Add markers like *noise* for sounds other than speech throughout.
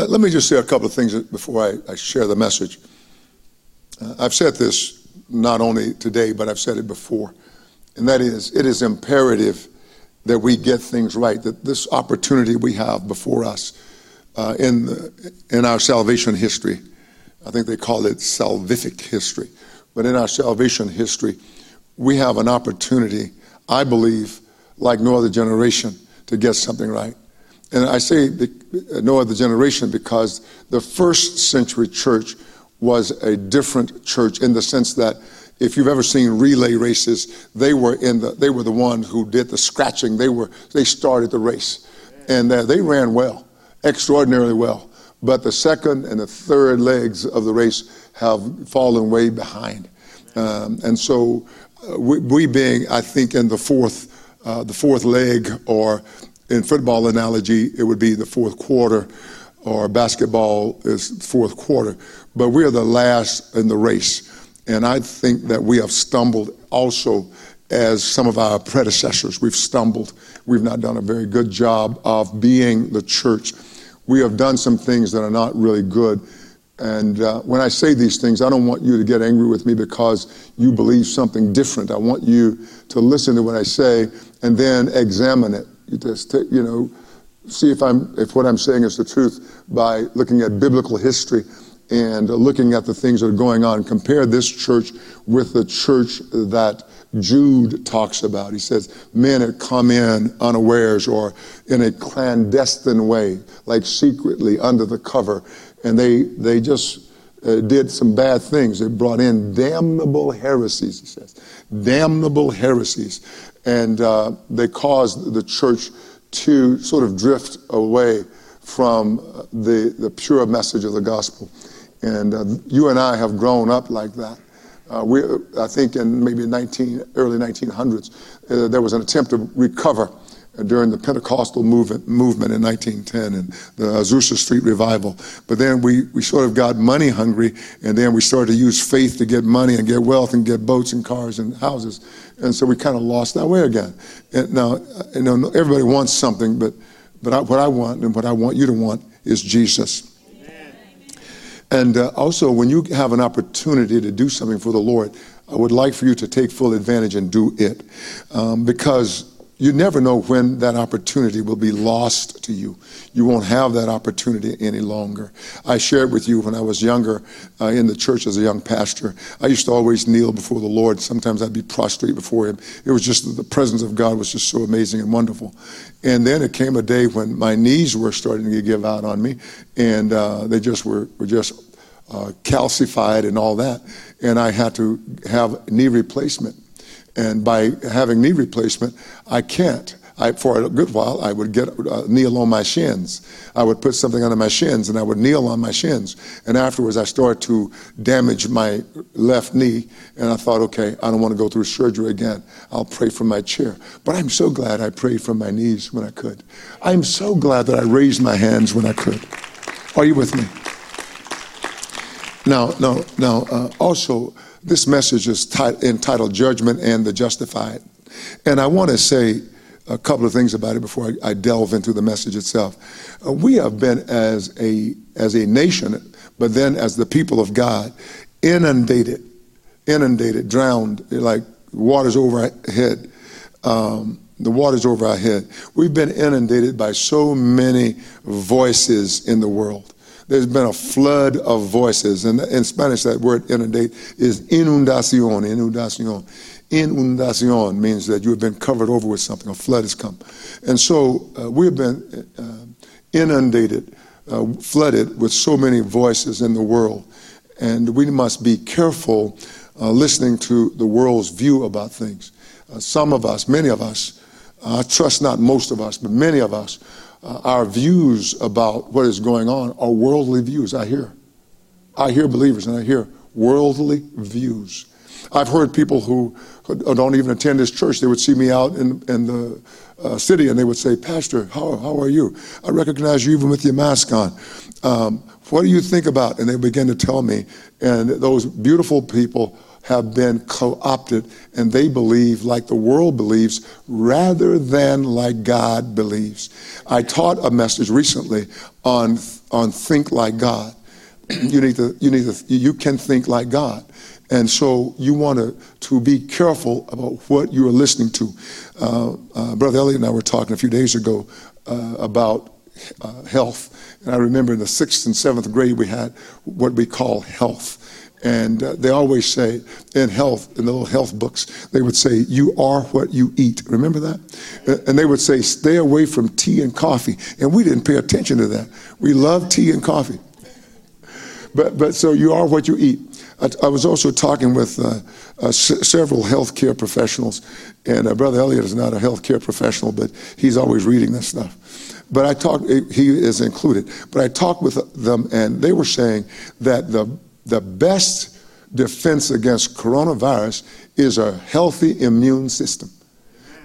Let me just say a couple of things before I, I share the message. Uh, I've said this not only today, but I've said it before, and that is it is imperative that we get things right, that this opportunity we have before us uh, in, the, in our salvation history, I think they call it salvific history, but in our salvation history, we have an opportunity, I believe, like no other generation, to get something right. And I say no other generation because the first century church was a different church in the sense that if you've ever seen relay races, they were in the they were the ones who did the scratching. They were they started the race, and uh, they ran well, extraordinarily well. But the second and the third legs of the race have fallen way behind, um, and so uh, we, we, being, I think, in the fourth uh, the fourth leg, or in football analogy, it would be the fourth quarter, or basketball is fourth quarter. But we are the last in the race. And I think that we have stumbled also as some of our predecessors. We've stumbled. We've not done a very good job of being the church. We have done some things that are not really good. And uh, when I say these things, I don't want you to get angry with me because you believe something different. I want you to listen to what I say and then examine it. You just, you know, see if I'm if what I'm saying is the truth by looking at biblical history and looking at the things that are going on. Compare this church with the church that Jude talks about. He says, men had come in unawares or in a clandestine way, like secretly under the cover, and they, they just uh, did some bad things. They brought in damnable heresies, he says. Damnable heresies. And uh, they caused the church to sort of drift away from the, the pure message of the gospel. And uh, you and I have grown up like that. Uh, we, I think in maybe 19, early 1900s, uh, there was an attempt to recover during the Pentecostal movement, movement in 1910 and the Azusa Street revival. But then we, we sort of got money hungry, and then we started to use faith to get money and get wealth and get boats and cars and houses. And so we kind of lost our way again. And now, you know, everybody wants something, but, but I, what I want and what I want you to want is Jesus. And uh, also, when you have an opportunity to do something for the Lord, I would like for you to take full advantage and do it. Um, because you never know when that opportunity will be lost to you. You won't have that opportunity any longer. I shared with you when I was younger uh, in the church as a young pastor. I used to always kneel before the Lord. Sometimes I'd be prostrate before Him. It was just the presence of God was just so amazing and wonderful. And then it came a day when my knees were starting to give out on me, and uh, they just were, were just uh, calcified and all that. And I had to have knee replacement. And by having knee replacement, I can't. I, for a good while, I would get uh, kneel on my shins. I would put something under my shins, and I would kneel on my shins. And afterwards, I started to damage my left knee, and I thought, okay, I don't want to go through surgery again. I'll pray from my chair. But I'm so glad I prayed from my knees when I could. I'm so glad that I raised my hands when I could. Are you with me? Now, now, now. Uh, also this message is entitled Judgment and the Justified. And I want to say a couple of things about it before I, I delve into the message itself. Uh, we have been as a, as a nation, but then as the people of God, inundated, inundated, drowned, like waters over our head. Um, the waters over our head. We've been inundated by so many voices in the world there's been a flood of voices. And in Spanish, that word inundate is inundacion, inundacion. Inundacion means that you have been covered over with something, a flood has come. And so uh, we've been uh, inundated, uh, flooded with so many voices in the world. And we must be careful uh, listening to the world's view about things. Uh, some of us, many of us, I trust not most of us, but many of us uh, our views about what is going on are worldly views. I hear. I hear believers and I hear worldly views. I've heard people who, don't even attend this church, they would see me out in, in the uh, city and they would say, Pastor, how, how are you? I recognize you even with your mask on. Um, what do you think about? And they begin to tell me. And those beautiful people have been co opted and they believe like the world believes rather than like God believes. I taught a message recently on on think like God. *clears throat* you need to, you need to, you can think like God. And so you want to, to be careful about what you are listening to. Uh, uh, Brother Elliot and I were talking a few days ago uh, about uh, health. And I remember in the sixth and seventh grade, we had what we call health. And uh, they always say in health, in the little health books, they would say, You are what you eat. Remember that? And they would say, Stay away from tea and coffee. And we didn't pay attention to that. We love tea and coffee. But, but so you are what you eat. I, I was also talking with uh, uh, s- several healthcare professionals, and uh, Brother Elliot is not a healthcare professional, but he's always reading this stuff. But I talked, he is included. But I talked with them, and they were saying that the the best defense against coronavirus is a healthy immune system.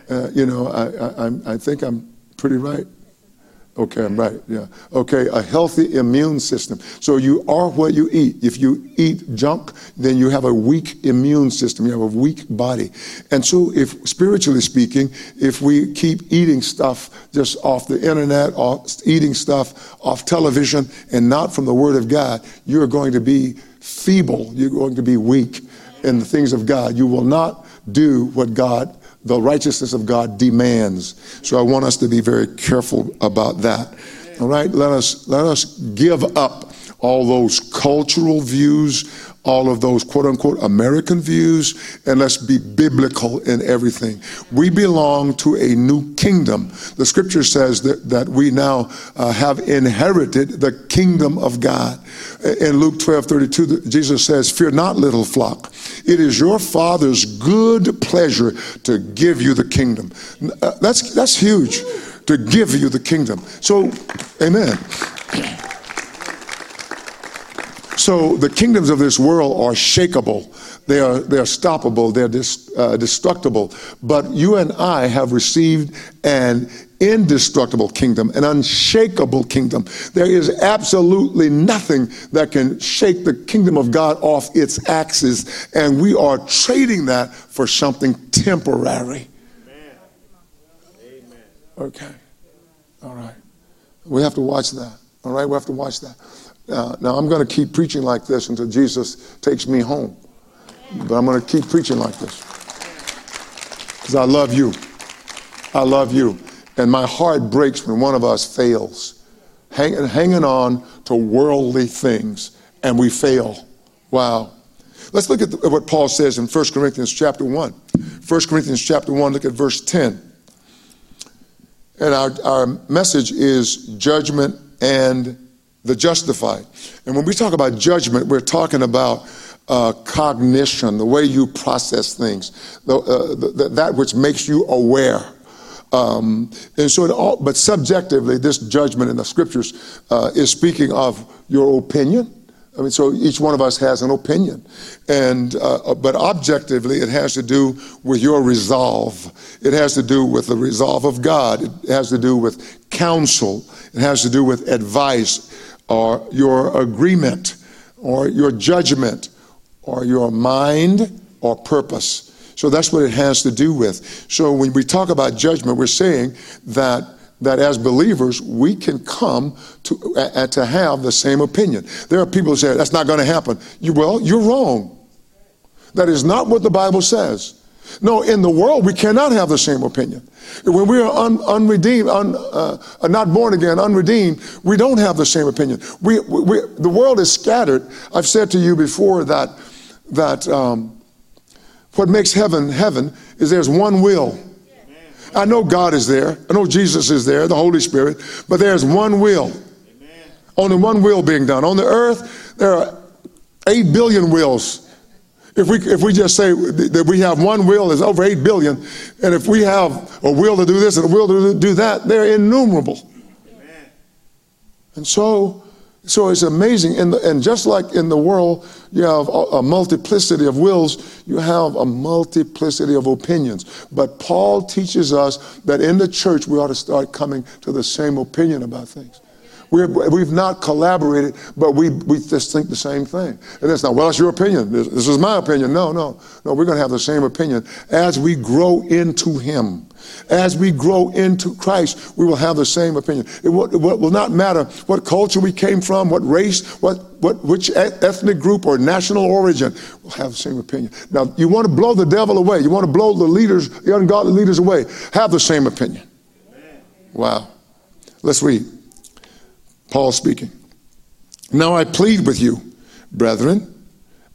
Uh, you know, I, I, I think I'm pretty right. Okay, I'm right. Yeah. Okay, a healthy immune system. So you are what you eat. If you eat junk, then you have a weak immune system. You have a weak body. And so, if spiritually speaking, if we keep eating stuff just off the internet, off, eating stuff off television, and not from the Word of God, you're going to be feeble. You're going to be weak in the things of God. You will not do what God, the righteousness of God demands. So I want us to be very careful about that. All right, let us let us give up all those cultural views, all of those quote unquote American views, and let's be biblical in everything. We belong to a new kingdom. The scripture says that, that we now uh, have inherited the kingdom of God. In Luke 12 32, Jesus says, Fear not, little flock. It is your Father's good pleasure to give you the kingdom. Uh, that's, that's huge, to give you the kingdom. So, amen. So the kingdoms of this world are shakable. They are, they are stoppable. They're dis, uh, destructible. But you and I have received an indestructible kingdom, an unshakable kingdom. There is absolutely nothing that can shake the kingdom of God off its axis. And we are trading that for something temporary. Amen. Okay. All right. We have to watch that. All right. We have to watch that. Uh, now, I'm going to keep preaching like this until Jesus takes me home. But I'm going to keep preaching like this. Because I love you. I love you. And my heart breaks when one of us fails, hanging, hanging on to worldly things, and we fail. Wow. Let's look at the, what Paul says in 1 Corinthians chapter 1. 1 Corinthians chapter 1, look at verse 10. And our, our message is judgment and the justified. And when we talk about judgment, we're talking about uh, cognition, the way you process things, the, uh, the, that which makes you aware. Um, and so, all, but subjectively, this judgment in the scriptures uh, is speaking of your opinion. I mean, so each one of us has an opinion, and uh, but objectively, it has to do with your resolve. It has to do with the resolve of God. It has to do with counsel. It has to do with advice or your agreement or your judgment or your mind or purpose. So that's what it has to do with. So when we talk about judgment, we're saying that that as believers we can come to uh, to have the same opinion. There are people who say that's not going to happen. You well, you're wrong. That is not what the Bible says. No, in the world we cannot have the same opinion. When we are un, unredeemed, un, uh, not born again, unredeemed, we don't have the same opinion. We, we, the world is scattered. I've said to you before that, that um, what makes heaven heaven is there's one will. I know God is there. I know Jesus is there, the Holy Spirit, but there's one will. Amen. Only one will being done. On the earth, there are 8 billion wills if we, if we just say that we have one will, there's over 8 billion, and if we have a will to do this and a will to do that, they're innumerable. Amen. And so, so it's amazing. And, and just like in the world, you have a, a multiplicity of wills, you have a multiplicity of opinions. But Paul teaches us that in the church, we ought to start coming to the same opinion about things. We're, we've not collaborated, but we, we just think the same thing. And it's not, well, it's your opinion. This, this is my opinion. No, no, no, we're going to have the same opinion. As we grow into Him, as we grow into Christ, we will have the same opinion. It will, it will not matter what culture we came from, what race, what, what, which ethnic group or national origin, we'll have the same opinion. Now, you want to blow the devil away, you want to blow the leaders, the ungodly leaders away, have the same opinion. Wow. Let's read. Paul speaking. Now I plead with you, brethren,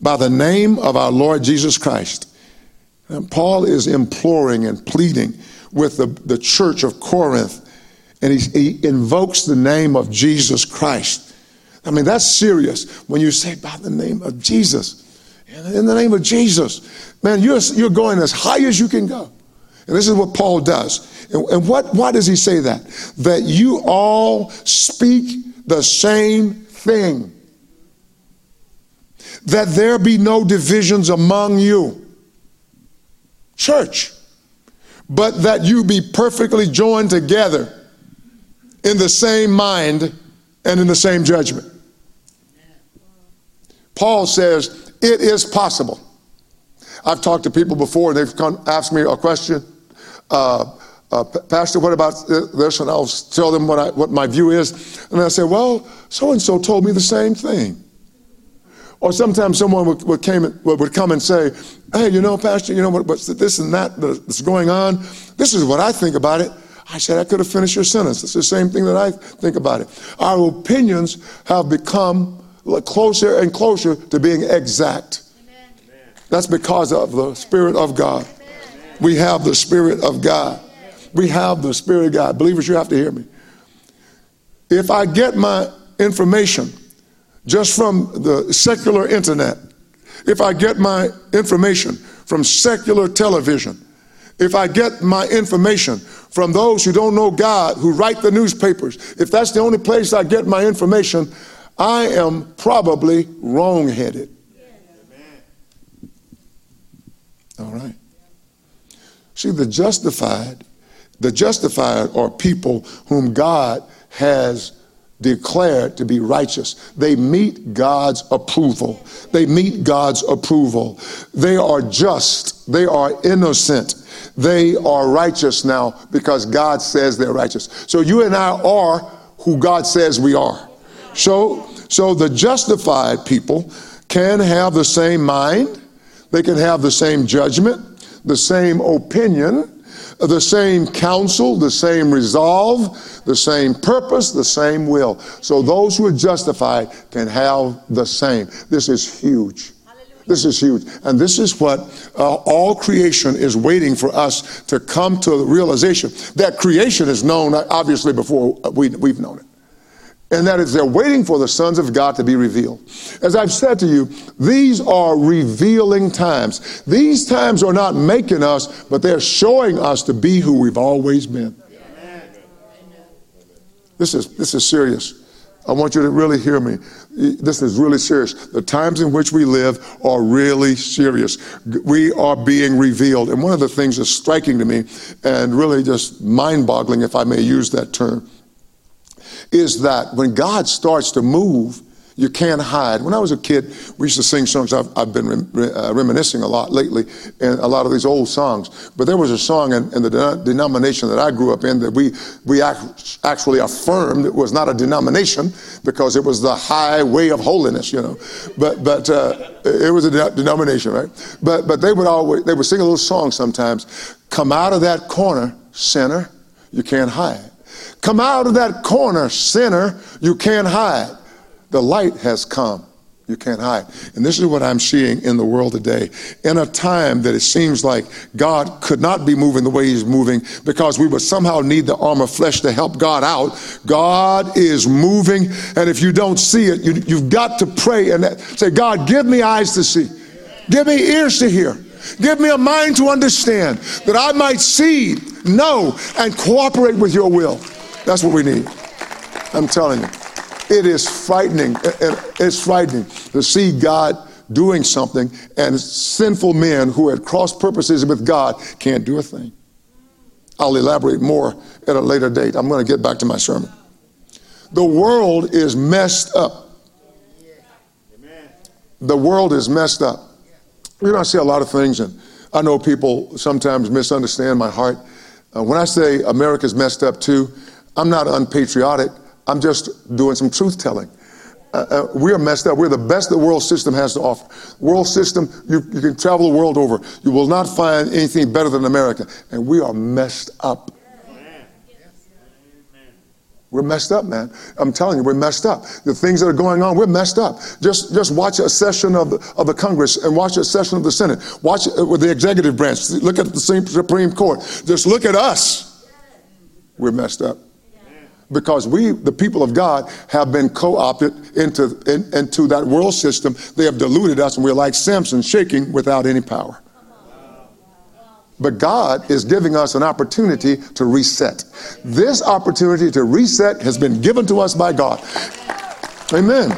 by the name of our Lord Jesus Christ. And Paul is imploring and pleading with the, the church of Corinth, and he, he invokes the name of Jesus Christ. I mean, that's serious when you say by the name of Jesus. In the name of Jesus, man, you're, you're going as high as you can go. And this is what Paul does. And, and what, why does he say that? That you all speak the same thing. That there be no divisions among you, church, but that you be perfectly joined together in the same mind and in the same judgment. Paul says it is possible. I've talked to people before, and they've come, asked me a question. Uh, uh, Pastor, what about this? And I'll tell them what, I, what my view is. And I say, well, so and so told me the same thing. Or sometimes someone would, would, came, would come and say, hey, you know, Pastor, you know what, what's this and that that's going on? This is what I think about it. I said, I could have finished your sentence. It's the same thing that I think about it. Our opinions have become closer and closer to being exact. Amen. That's because of the Spirit of God. Amen. We have the Spirit of God. We have the Spirit of God. Believers, you have to hear me. If I get my information just from the secular internet, if I get my information from secular television, if I get my information from those who don't know God, who write the newspapers, if that's the only place I get my information, I am probably wrong headed. All right. See, the justified the justified are people whom God has declared to be righteous. They meet God's approval. They meet God's approval. They are just. They are innocent. They are righteous now because God says they're righteous. So you and I are who God says we are. So, so the justified people can have the same mind. They can have the same judgment, the same opinion, the same counsel, the same resolve, the same purpose, the same will. So those who are justified can have the same. This is huge. This is huge. And this is what uh, all creation is waiting for us to come to the realization that creation is known, obviously, before we, we've known it and that is they're waiting for the sons of God to be revealed. As I've said to you, these are revealing times. These times are not making us, but they're showing us to be who we've always been. This is this is serious. I want you to really hear me. This is really serious. The times in which we live are really serious. We are being revealed. And one of the things that's striking to me and really just mind boggling, if I may use that term, is that when God starts to move, you can't hide. When I was a kid, we used to sing songs. I've, I've been uh, reminiscing a lot lately and a lot of these old songs. But there was a song in, in the de- denomination that I grew up in that we, we act, actually affirmed it was not a denomination because it was the high way of holiness, you know. But, but uh, it was a de- denomination, right? But, but they would always, they would sing a little song sometimes. Come out of that corner, sinner, you can't hide. Come out of that corner, sinner. You can't hide. The light has come. You can't hide. And this is what I'm seeing in the world today. In a time that it seems like God could not be moving the way He's moving because we would somehow need the arm of flesh to help God out, God is moving. And if you don't see it, you, you've got to pray and say, God, give me eyes to see, give me ears to hear. Give me a mind to understand that I might see, know, and cooperate with your will. That's what we need. I'm telling you. It is frightening. It's frightening to see God doing something and sinful men who had cross purposes with God can't do a thing. I'll elaborate more at a later date. I'm going to get back to my sermon. The world is messed up. The world is messed up. You know, I see a lot of things, and I know people sometimes misunderstand my heart. Uh, when I say America's messed up too, I'm not unpatriotic. I'm just doing some truth telling. Uh, uh, we are messed up. We're the best the world system has to offer. World system, you, you can travel the world over. You will not find anything better than America. And we are messed up. We're messed up, man. I'm telling you, we're messed up. The things that are going on, we're messed up. Just, just watch a session of the, of the Congress and watch a session of the Senate. Watch it with the executive branch. Look at the Supreme Court. Just look at us. We're messed up. Because we, the people of God, have been co-opted into, in, into that world system. They have deluded us, and we're like Samson, shaking without any power. But God is giving us an opportunity to reset. This opportunity to reset has been given to us by God. Amen.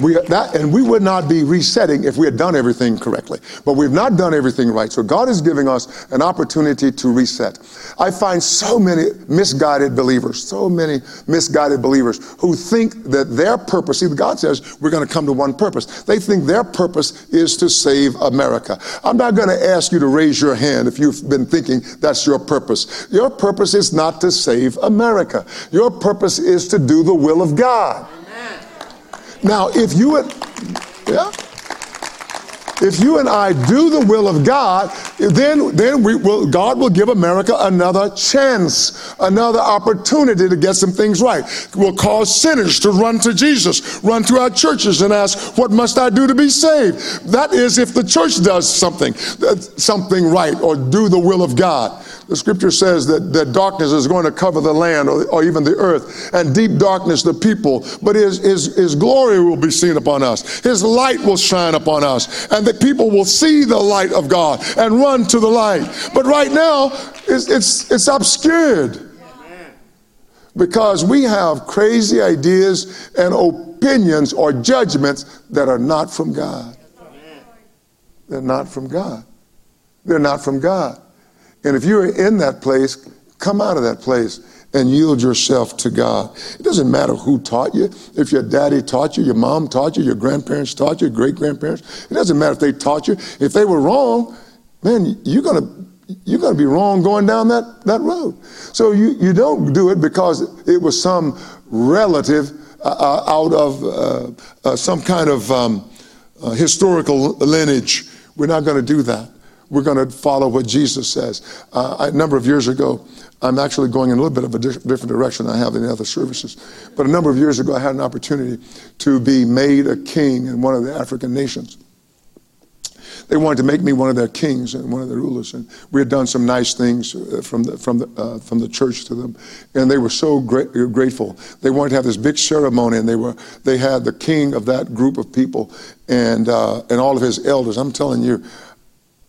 We, that, and we would not be resetting if we had done everything correctly. But we've not done everything right. So God is giving us an opportunity to reset. I find so many misguided believers, so many misguided believers who think that their purpose, see, God says we're going to come to one purpose. They think their purpose is to save America. I'm not going to ask you to raise your hand if you've been thinking that's your purpose. Your purpose is not to save America. Your purpose is to do the will of God. Now, if you and yeah, if you and I do the will of God, then then we will God will give America another chance, another opportunity to get some things right. Will cause sinners to run to Jesus, run to our churches and ask, "What must I do to be saved?" That is if the church does something uh, something right or do the will of God. The scripture says that, that darkness is going to cover the land or, or even the earth, and deep darkness the people. But his, his, his glory will be seen upon us, his light will shine upon us, and the people will see the light of God and run to the light. But right now, it's, it's, it's obscured because we have crazy ideas and opinions or judgments that are not from God. They're not from God. They're not from God. And if you're in that place, come out of that place and yield yourself to God. It doesn't matter who taught you. If your daddy taught you, your mom taught you, your grandparents taught you, great grandparents. It doesn't matter if they taught you. If they were wrong, man, you're gonna you're gonna be wrong going down that, that road. So you, you don't do it because it was some relative uh, uh out of uh, uh, some kind of um, uh, historical lineage. We're not going to do that. We're going to follow what Jesus says. Uh, a number of years ago, I'm actually going in a little bit of a different direction I have in the other services. But a number of years ago, I had an opportunity to be made a king in one of the African nations. They wanted to make me one of their kings and one of their rulers, and we had done some nice things uh, from the from the uh, from the church to them, and they were so great, grateful. They wanted to have this big ceremony, and they were they had the king of that group of people and uh, and all of his elders. I'm telling you,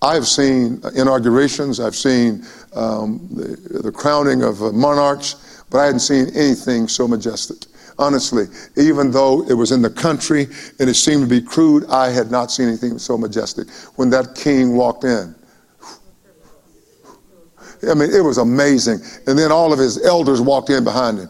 I've seen inaugurations, I've seen um, the, the, crowning of uh, monarchs, but I hadn't seen anything so majestic. Honestly, even though it was in the country and it seemed to be crude, I had not seen anything so majestic. When that king walked in, I mean, it was amazing. And then all of his elders walked in behind him.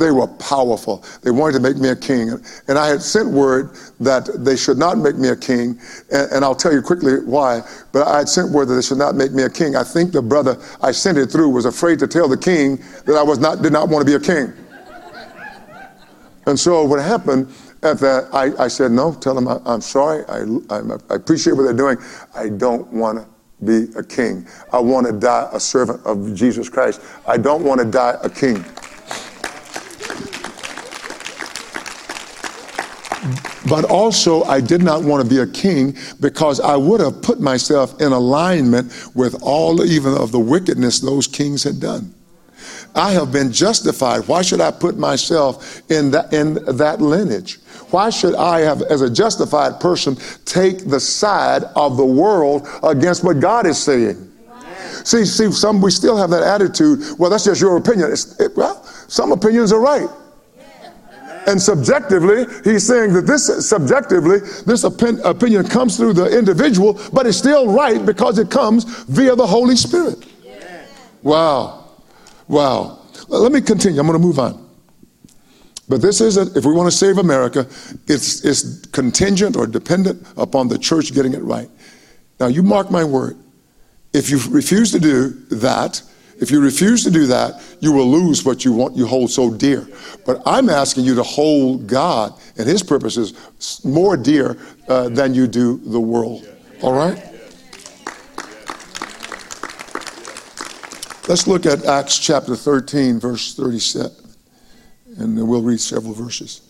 They were powerful. They wanted to make me a king. And I had sent word that they should not make me a king. And, and, I'll tell you quickly why. But I had sent word that they should not make me a king. I think the brother I sent it through was afraid to tell the king that I was not, did not want to be a king. And so what happened at that, I, I said, no, tell them I, am sorry. I, I appreciate what they're doing. I don't want to be a king. I want to die a servant of Jesus Christ. I don't want to die a king. But also, I did not want to be a king because I would have put myself in alignment with all even of the wickedness those kings had done. I have been justified. Why should I put myself in that, in that lineage? Why should I have, as a justified person, take the side of the world against what God is saying? See, see, some we still have that attitude. Well, that's just your opinion. It, well, some opinions are right. And subjectively, he's saying that this subjectively, this opinion comes through the individual, but it's still right because it comes via the Holy Spirit. Wow. Wow. Let me continue. I'm going to move on. But this isn't, if we want to save America, it's, it's contingent or dependent upon the church getting it right. Now, you mark my word. If you refuse to do that, if you refuse to do that, you will lose what you want, you hold so dear. But I'm asking you to hold God and His purposes more dear uh, than you do the world. All right? Let's look at Acts chapter 13, verse 37, and we'll read several verses.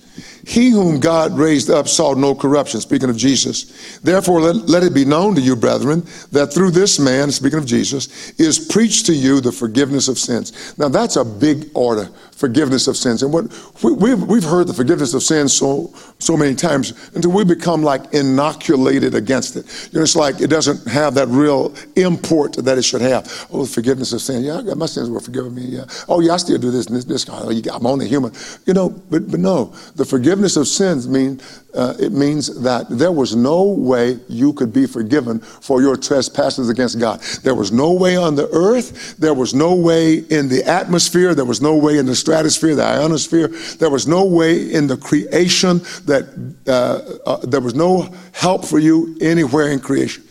He whom God raised up saw no corruption, speaking of Jesus. Therefore, let, let, it be known to you, brethren, that through this man, speaking of Jesus, is preached to you the forgiveness of sins. Now, that's a big order, forgiveness of sins. And what we, we've, we've heard the forgiveness of sins so, so many times until we become like inoculated against it. You know, it's like it doesn't have that real import that it should have. Oh, the forgiveness of sins. Yeah, my sins were forgiven me. Yeah. Oh, yeah, I still do this and this, this. Oh, I'm only human. You know, but, but no, the forgiveness of sins mean uh, it means that there was no way you could be forgiven for your trespasses against God. There was no way on the earth. There was no way in the atmosphere. There was no way in the stratosphere, the ionosphere. There was no way in the creation that uh, uh, there was no help for you anywhere in creation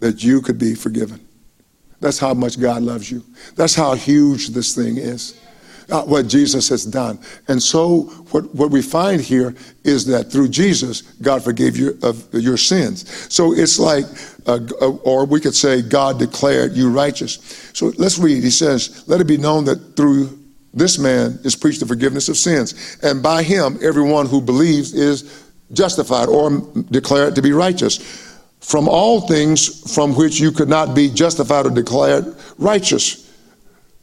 that you could be forgiven. That's how much God loves you. That's how huge this thing is uh, what Jesus has done. And so, what, what we find here is that through Jesus, God forgave you of your sins. So it's like, uh, uh, or we could say, God declared you righteous. So let's read. He says, Let it be known that through this man is preached the forgiveness of sins. And by him, everyone who believes is justified or declared to be righteous from all things from which you could not be justified or declared righteous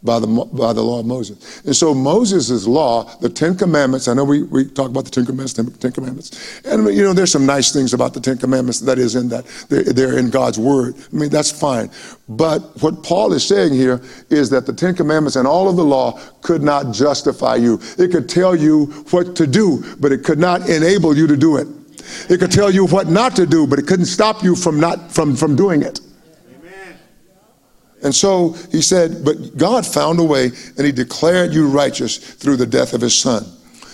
by the, by the law of Moses. And so Moses' law, the Ten Commandments, I know we, we talk about the Ten Commandments, Ten Commandments. And, you know, there's some nice things about the Ten Commandments that is in that. They're, they're in God's Word. I mean, that's fine. But what Paul is saying here is that the Ten Commandments and all of the law could not justify you. It could tell you what to do, but it could not enable you to do it. It could tell you what not to do, but it couldn't stop you from not from, from doing it. And so he said, But God found a way and he declared you righteous through the death of his son.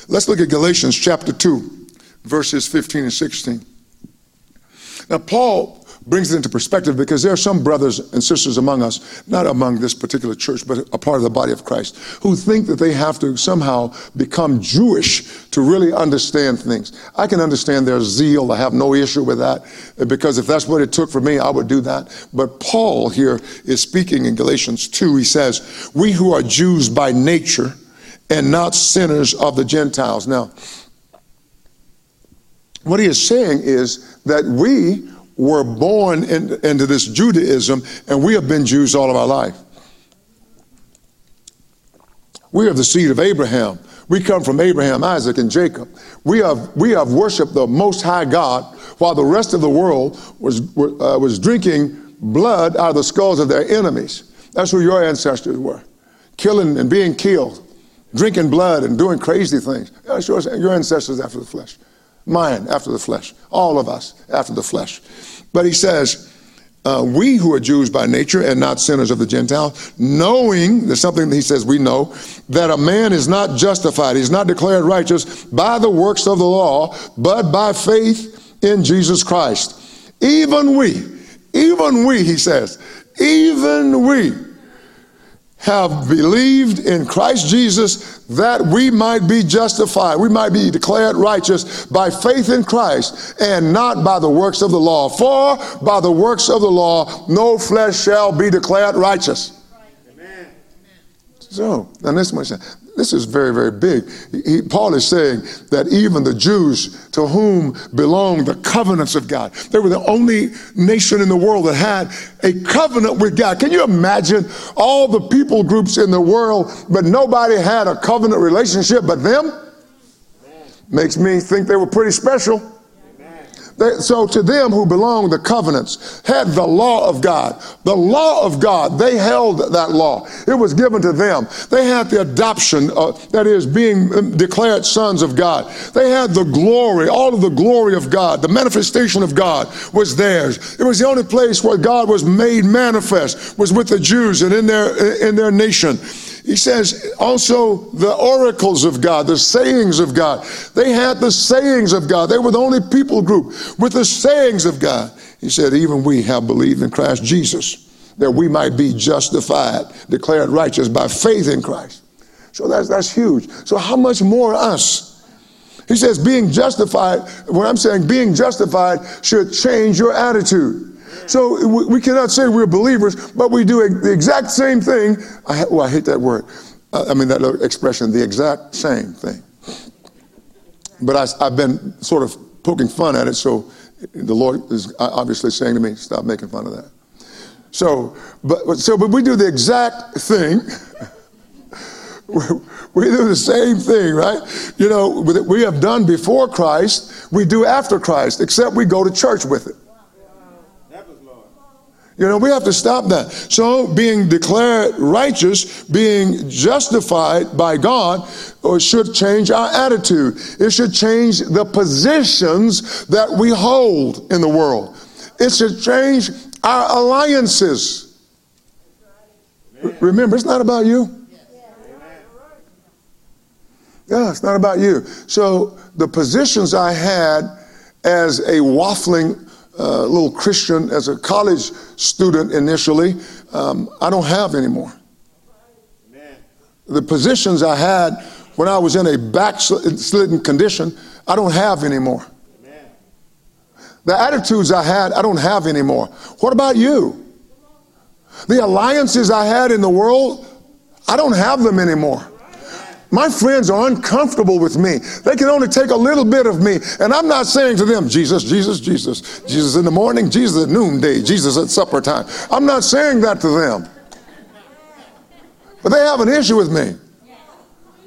Let's look at Galatians chapter 2, verses 15 and 16. Now, Paul brings it into perspective because there are some brothers and sisters among us, not among this particular church, but a part of the body of Christ, who think that they have to somehow become Jewish to really understand things. I can understand their zeal. I have no issue with that because if that's what it took for me, I would do that. But Paul here is speaking in Galatians 2. He says, We who are Jews by nature and not sinners of the Gentiles. Now, what he is saying is that we were born in, into this Judaism, and we have been Jews all of our life. We are the seed of Abraham. We come from Abraham, Isaac, and Jacob. We have, we have worshiped the Most High God while the rest of the world was, uh, was drinking blood out of the skulls of their enemies. That's who your ancestors were killing and being killed, drinking blood and doing crazy things. That's your, your ancestors after the flesh. Mine after the flesh. All of us after the flesh. But he says, uh, we who are Jews by nature and not sinners of the Gentiles, knowing, there's something that he says we know, that a man is not justified, he's not declared righteous by the works of the law, but by faith in Jesus Christ. Even we, even we, he says, even we have believed in Christ Jesus that we might be justified, we might be declared righteous by faith in Christ and not by the works of the law. For by the works of the law, no flesh shall be declared righteous. Amen. So, and this much, this is very, very big. He, Paul is saying that even the Jews to whom belong the covenants of God, they were the only nation in the world that had a covenant with God. Can you imagine all the people groups in the world, but nobody had a covenant relationship but them? Makes me think they were pretty special. They, so to them who belonged, the covenants had the law of God. The law of God, they held that law. It was given to them. They had the adoption, uh, that is, being um, declared sons of God. They had the glory, all of the glory of God. The manifestation of God was theirs. It was the only place where God was made manifest, was with the Jews and in their, in their nation. He says also the oracles of God, the sayings of God. They had the sayings of God. They were the only people group with the sayings of God. He said, even we have believed in Christ Jesus, that we might be justified, declared righteous by faith in Christ. So that's, that's huge. So how much more us? He says, being justified, when I'm saying being justified should change your attitude. So we cannot say we're believers, but we do the exact same thing. I, well, oh, I hate that word. I mean, that expression, the exact same thing. But I, have been sort of poking fun at it, so the Lord is obviously saying to me, stop making fun of that. So, but, so, but we do the exact thing. *laughs* we do the same thing, right? You know, we have done before Christ, we do after Christ, except we go to church with it. You know, we have to stop that. So, being declared righteous, being justified by God, uh, should change our attitude. It should change the positions that we hold in the world. It should change our alliances. Remember, it's not about you. Yeah, it's not about you. So, the positions I had as a waffling uh, little Christian as a college student initially, um, I don't have anymore. Amen. The positions I had when I was in a backslidden condition, I don't have anymore. Amen. The attitudes I had, I don't have anymore. What about you? The alliances I had in the world, I don't have them anymore. My friends are uncomfortable with me. They can only take a little bit of me. And I'm not saying to them, Jesus, Jesus, Jesus, Jesus in the morning, Jesus at noonday, Jesus at supper time. I'm not saying that to them. But they have an issue with me.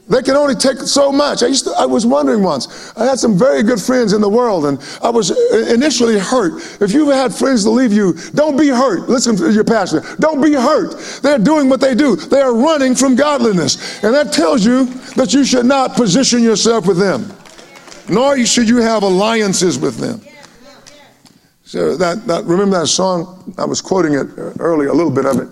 They can only take so much. I used to, I was wondering once. I had some very good friends in the world, and I was uh, initially hurt. If you've had friends to leave you, don't be hurt. Listen to your pastor. Don't be hurt. They're doing what they do. They are running from godliness, and that tells you that you should not position yourself with them, nor should you have alliances with them. So that, that remember that song? I was quoting it uh, earlier, a little bit of it.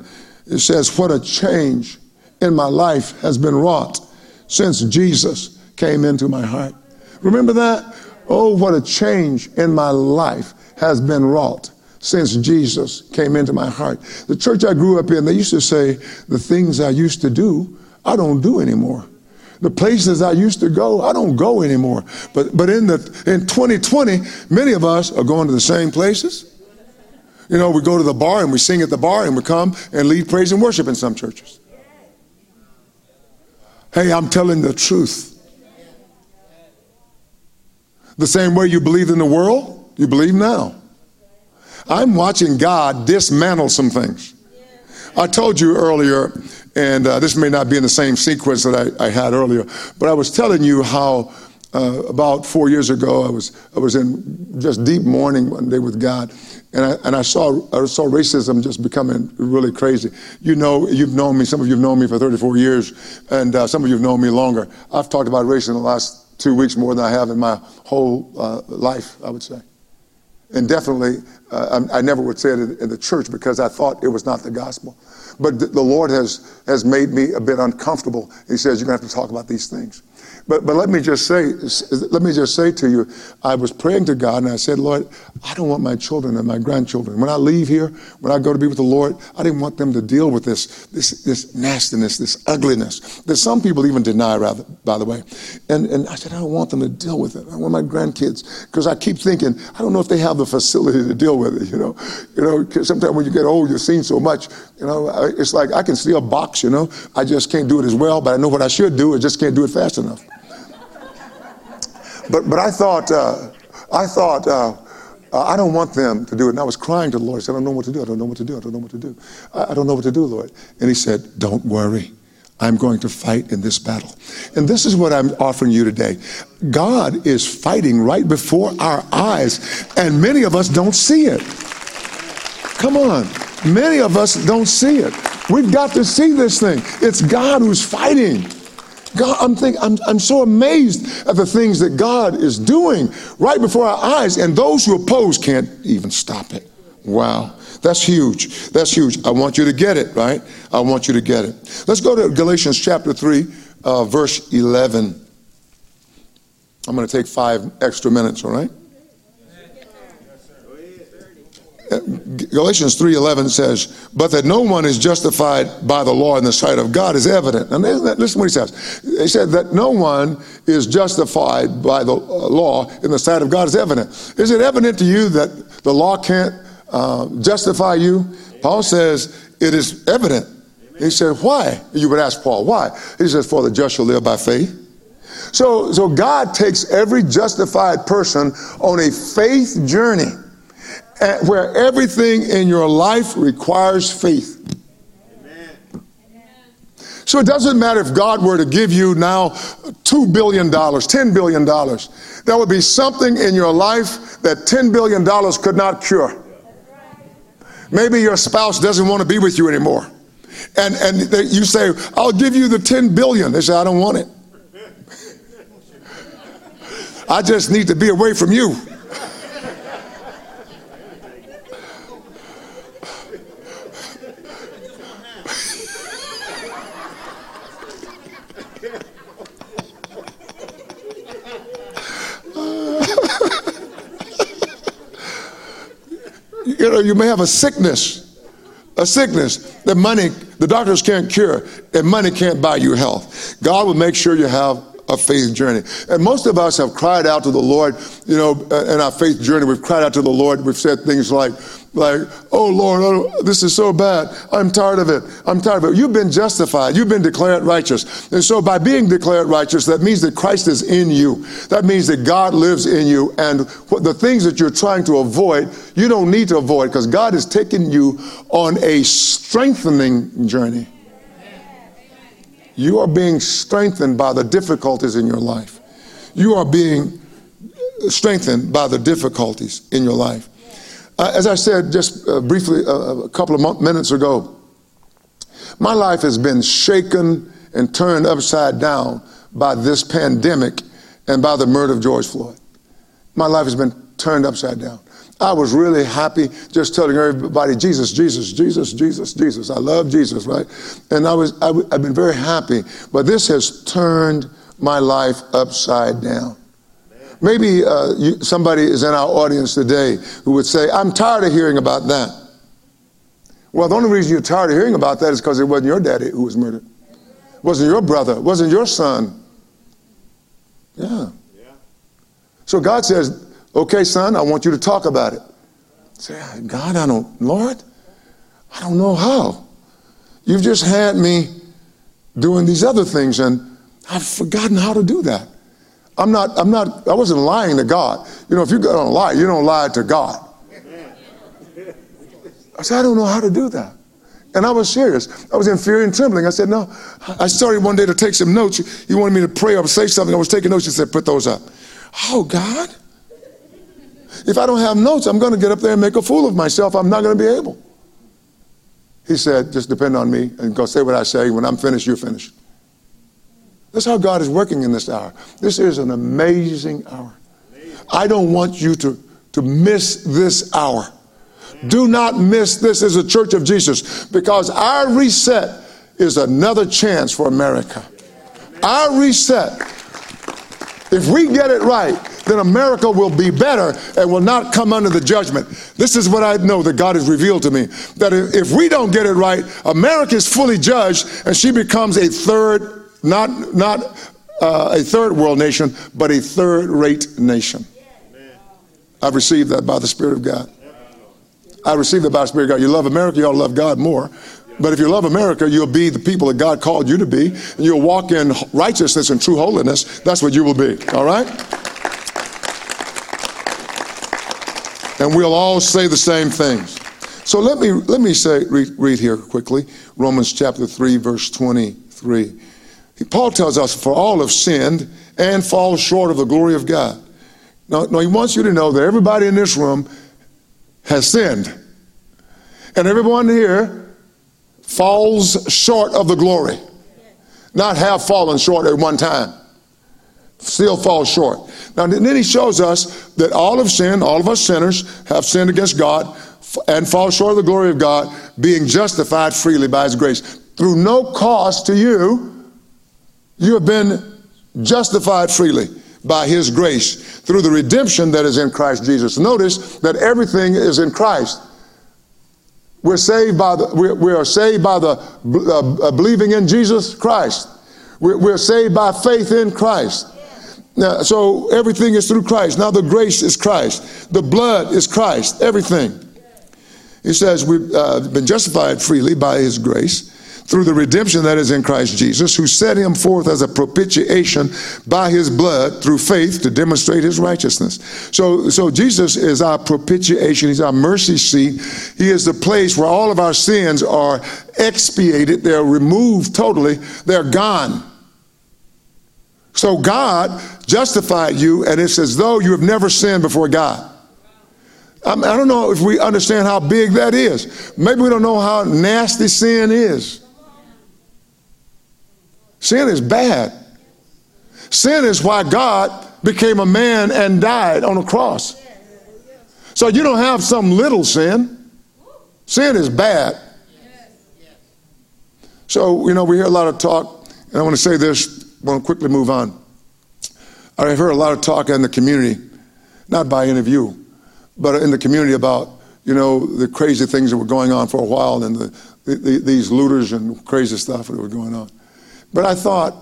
It says, "What a change in my life has been wrought." Since Jesus came into my heart. Remember that? Oh, what a change in my life has been wrought since Jesus came into my heart. The church I grew up in, they used to say, the things I used to do, I don't do anymore. The places I used to go, I don't go anymore. But but in the in 2020, many of us are going to the same places. You know, we go to the bar and we sing at the bar and we come and lead praise and worship in some churches. Hey, I'm telling the truth. The same way you believe in the world, you believe now. I'm watching God dismantle some things. I told you earlier, and uh, this may not be in the same sequence that I, I had earlier, but I was telling you how uh, about four years ago I was I was in just deep mourning one day with God, and I, and I saw I saw racism just becoming really crazy. You know, you've known me. Some of you've known me for 34 years, and uh, some of you've known me longer. I've talked about race in the last two weeks more than I have in my whole uh, life. I would say, and definitely, uh, I, I, never would say it in the church because I thought it was not the gospel. But the Lord has has made me a bit uncomfortable. He says you're going to have to talk about these things. But, but let me just say, let me just say to you, I was praying to God and I said, Lord, I don't want my children and my grandchildren. When I leave here, when I go to be with the Lord, I didn't want them to deal with this, this, this nastiness, this ugliness that some people even deny, rather, by the way. And, and I said, I don't want them to deal with it. I want my grandkids, because I keep thinking, I don't know if they have the facility to deal with it, you know. You know, sometimes when you get old, you've seen so much, you know, it's like I can still box, you know. I just can't do it as well, but I know what I should do. I just can't do it fast enough. But, but I thought, uh, I thought, uh, uh, I don't want them to do it. And I was crying to the Lord. I said, I don't know what to do. I don't know what to do. I don't know what to do. I, I don't know what to do, Lord. And he said, Don't worry. I'm going to fight in this battle. And this is what I'm offering you today. God is fighting right before our eyes, and many of us don't see it. Come on. Many of us don't see it. We've got to see this thing. It's God who's fighting. God, I'm thinking, I'm, I'm so amazed at the things that God is doing right before our eyes, and those who oppose can't even stop it. Wow. That's huge. That's huge. I want you to get it, right? I want you to get it. Let's go to Galatians chapter 3, uh, verse 11. I'm going to take five extra minutes, all right? Galatians 3:11 says, "But that no one is justified by the law in the sight of God is evident." And listen what he says. He said that no one is justified by the uh, law in the sight of God is evident. Is it evident to you that the law can't uh, justify you? Paul says it is evident. He said, "Why?" You would ask Paul, "Why?" He says, "For the just shall live by faith." So, so God takes every justified person on a faith journey where everything in your life requires faith. So it doesn't matter if God were to give you now $2 billion, $10 billion. There would be something in your life that $10 billion could not cure. Maybe your spouse doesn't want to be with you anymore. And, and they, you say, I'll give you the $10 billion. They say, I don't want it. I just need to be away from you. You you may have a sickness, a sickness that money, the doctors can't cure, and money can't buy you health. God will make sure you have a faith journey. And most of us have cried out to the Lord, you know, uh, in our faith journey, we've cried out to the Lord. We've said things like, like, oh Lord, oh, this is so bad. I'm tired of it. I'm tired of it. You've been justified. You've been declared righteous. And so by being declared righteous, that means that Christ is in you. That means that God lives in you. And the things that you're trying to avoid, you don't need to avoid because God is taking you on a strengthening journey. You are being strengthened by the difficulties in your life. You are being strengthened by the difficulties in your life. Uh, as I said just uh, briefly uh, a couple of minutes ago, my life has been shaken and turned upside down by this pandemic and by the murder of George Floyd. My life has been turned upside down. I was really happy just telling everybody, Jesus, Jesus, Jesus, Jesus, Jesus. I love Jesus, right? And I was, I, have been very happy. But this has turned my life upside down. Maybe uh, you, somebody is in our audience today who would say, I'm tired of hearing about that. Well, the only reason you're tired of hearing about that is because it wasn't your daddy who was murdered. It wasn't your brother. It wasn't your son. Yeah. yeah. So God says, Okay, son, I want you to talk about it. Say, God, I don't, Lord, I don't know how. You've just had me doing these other things and I've forgotten how to do that. I'm not, I'm not, I wasn't lying to God. You know, if you're going to lie, you don't lie to God. I said, I don't know how to do that. And I was serious. I was in fear and trembling. I said, no. I started one day to take some notes. He wanted me to pray or say something. I was taking notes. He said, put those up. Oh, God. If I don't have notes, I'm going to get up there and make a fool of myself. I'm not going to be able. He said, just depend on me and go say what I say. When I'm finished, you're finished. That's how God is working in this hour. This is an amazing hour. I don't want you to, to miss this hour. Do not miss this as a church of Jesus because our reset is another chance for America. Our reset, if we get it right, then America will be better and will not come under the judgment. This is what I know that God has revealed to me that if we don't get it right, America is fully judged and she becomes a third, not, not uh, a third world nation, but a third rate nation. I've received that by the Spirit of God. I received that by the Spirit of God. You love America, you ought to love God more. But if you love America, you'll be the people that God called you to be, and you'll walk in righteousness and true holiness. That's what you will be. All right? And we'll all say the same things. So let me let me say read, read here quickly Romans chapter three verse twenty three. Paul tells us, "For all have sinned and fall short of the glory of God." Now, now he wants you to know that everybody in this room has sinned, and everyone here falls short of the glory. Not have fallen short at one time, still fall short. Now, then he shows us that all have sinned, all of us sinners have sinned against God and fall short of the glory of God, being justified freely by his grace. Through no cost to you, you have been justified freely by his grace through the redemption that is in Christ Jesus. Notice that everything is in Christ. We're saved by the, we, we are saved by the uh, believing in Jesus Christ. We're, we're saved by faith in Christ. Now, so everything is through Christ. Now the grace is Christ. The blood is Christ. Everything. He says we've uh, been justified freely by his grace through the redemption that is in Christ Jesus, who set him forth as a propitiation by his blood through faith to demonstrate his righteousness. So, so Jesus is our propitiation. He's our mercy seat. He is the place where all of our sins are expiated. They're removed totally. They're gone. So God justified you, and it's as though you have never sinned before God. I, don't know if we understand how big that is. Maybe we don't know how nasty sin is. Sin is bad. Sin is why God became a man and died on a cross. So you don't have some little sin. Sin is bad. So, you know, we hear a lot of talk, and I want to say this, I want to quickly move on. I've heard a lot of talk in the community, not by any of you, but in the community about you know the crazy things that were going on for a while and the, the, these looters and crazy stuff that were going on. But I thought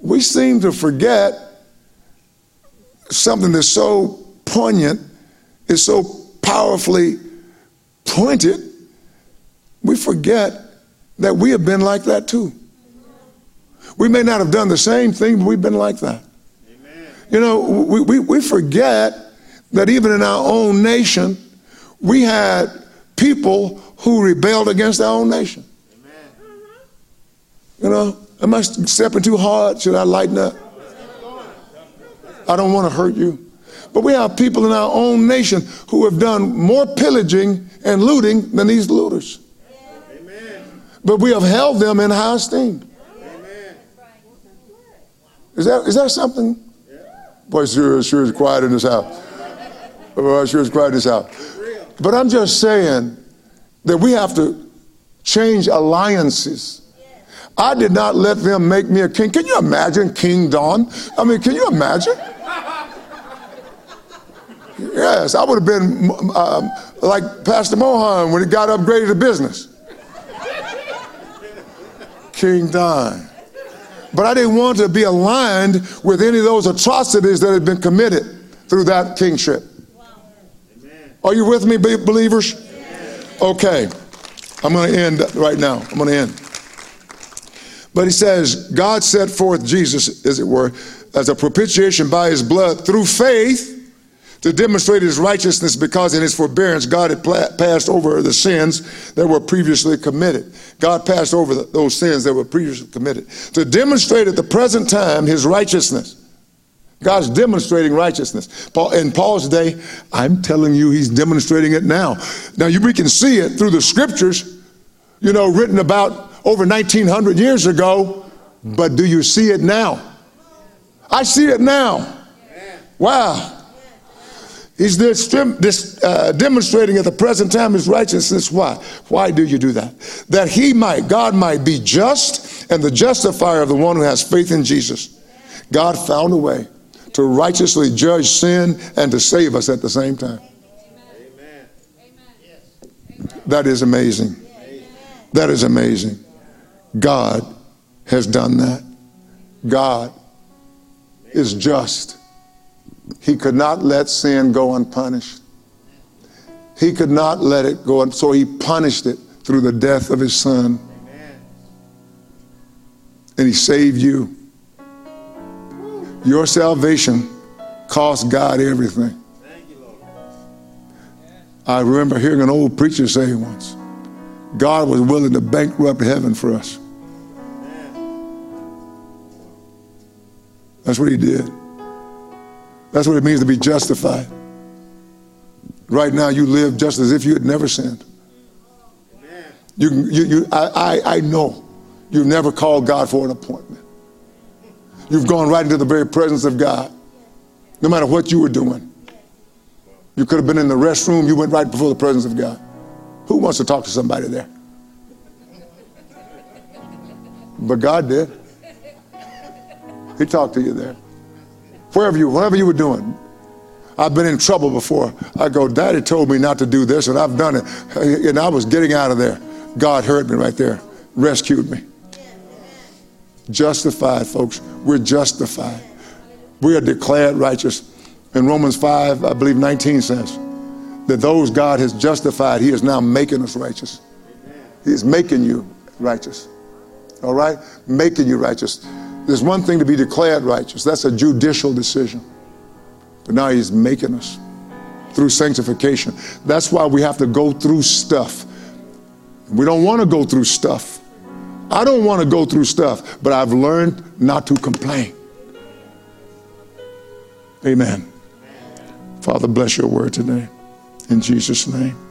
we seem to forget something that's so poignant, is so powerfully pointed. We forget that we have been like that too. We may not have done the same thing, but we've been like that. Amen. You know, we, we, we forget that even in our own nation, we had people who rebelled against our own nation. Amen. You know, am I stepping too hard? Should I lighten up? I don't want to hurt you. But we have people in our own nation who have done more pillaging and looting than these looters. Amen. But we have held them in high esteem. Amen. Is that, is that something? Boy, sure, sure is quiet in this house. *laughs* Well, sure it's quiet in this out. But I'm just saying that we have to change alliances. I did not let them make me a king. Can you imagine King Don? I mean, can you imagine? Yes, I would have been um, like Pastor Mohan when he got upgraded to business. King Don. But I didn't want to be aligned with any of those atrocities that had been committed through that kingship. Are you with me, believers? Okay. I'm going to end right now. I'm going to end. But he says, God set forth Jesus, as it were, as a propitiation by his blood through faith to demonstrate his righteousness because in his forbearance God had passed over the sins that were previously committed. God passed over the, those sins that were previously committed to demonstrate at the present time his righteousness God's demonstrating righteousness. Paul, in Paul's day, I'm telling you, he's demonstrating it now. Now, you, we can see it through the scriptures, you know, written about over 1900 years ago, but do you see it now? I see it now. Wow. He's this, this uh, demonstrating at the present time his righteousness. Why? Why do you do that? That he might, God might be just and the justifier of the one who has faith in Jesus. God found a way to righteously judge sin and to save us at the same time. Amen. That is amazing. That is amazing. God has done that. God is just. He could not let sin go unpunished. He could not let it go, and so he punished it through the death of his son. And he saved you. Your salvation cost God everything. I remember hearing an old preacher say once, God was willing to bankrupt heaven for us. That's what he did. That's what it means to be justified. Right now, you live just as if you had never sinned. You, you, you, I, I, I know you've never called God for an appointment. You've gone right into the very presence of God, no matter what you were doing. You could have been in the restroom, you went right before the presence of God. Who wants to talk to somebody there? But God did. He talked to you there. Wherever you, whatever you were doing. I've been in trouble before. I go, Daddy told me not to do this, and I've done it. And I was getting out of there. God heard me right there, rescued me. Justified, folks. We're justified. We are declared righteous. In Romans 5, I believe 19 says that those God has justified, He is now making us righteous. He is making you righteous. All right? Making you righteous. There's one thing to be declared righteous, that's a judicial decision. But now He's making us through sanctification. That's why we have to go through stuff. We don't want to go through stuff. I don't want to go through stuff, but I've learned not to complain. Amen. Father, bless your word today. In Jesus' name.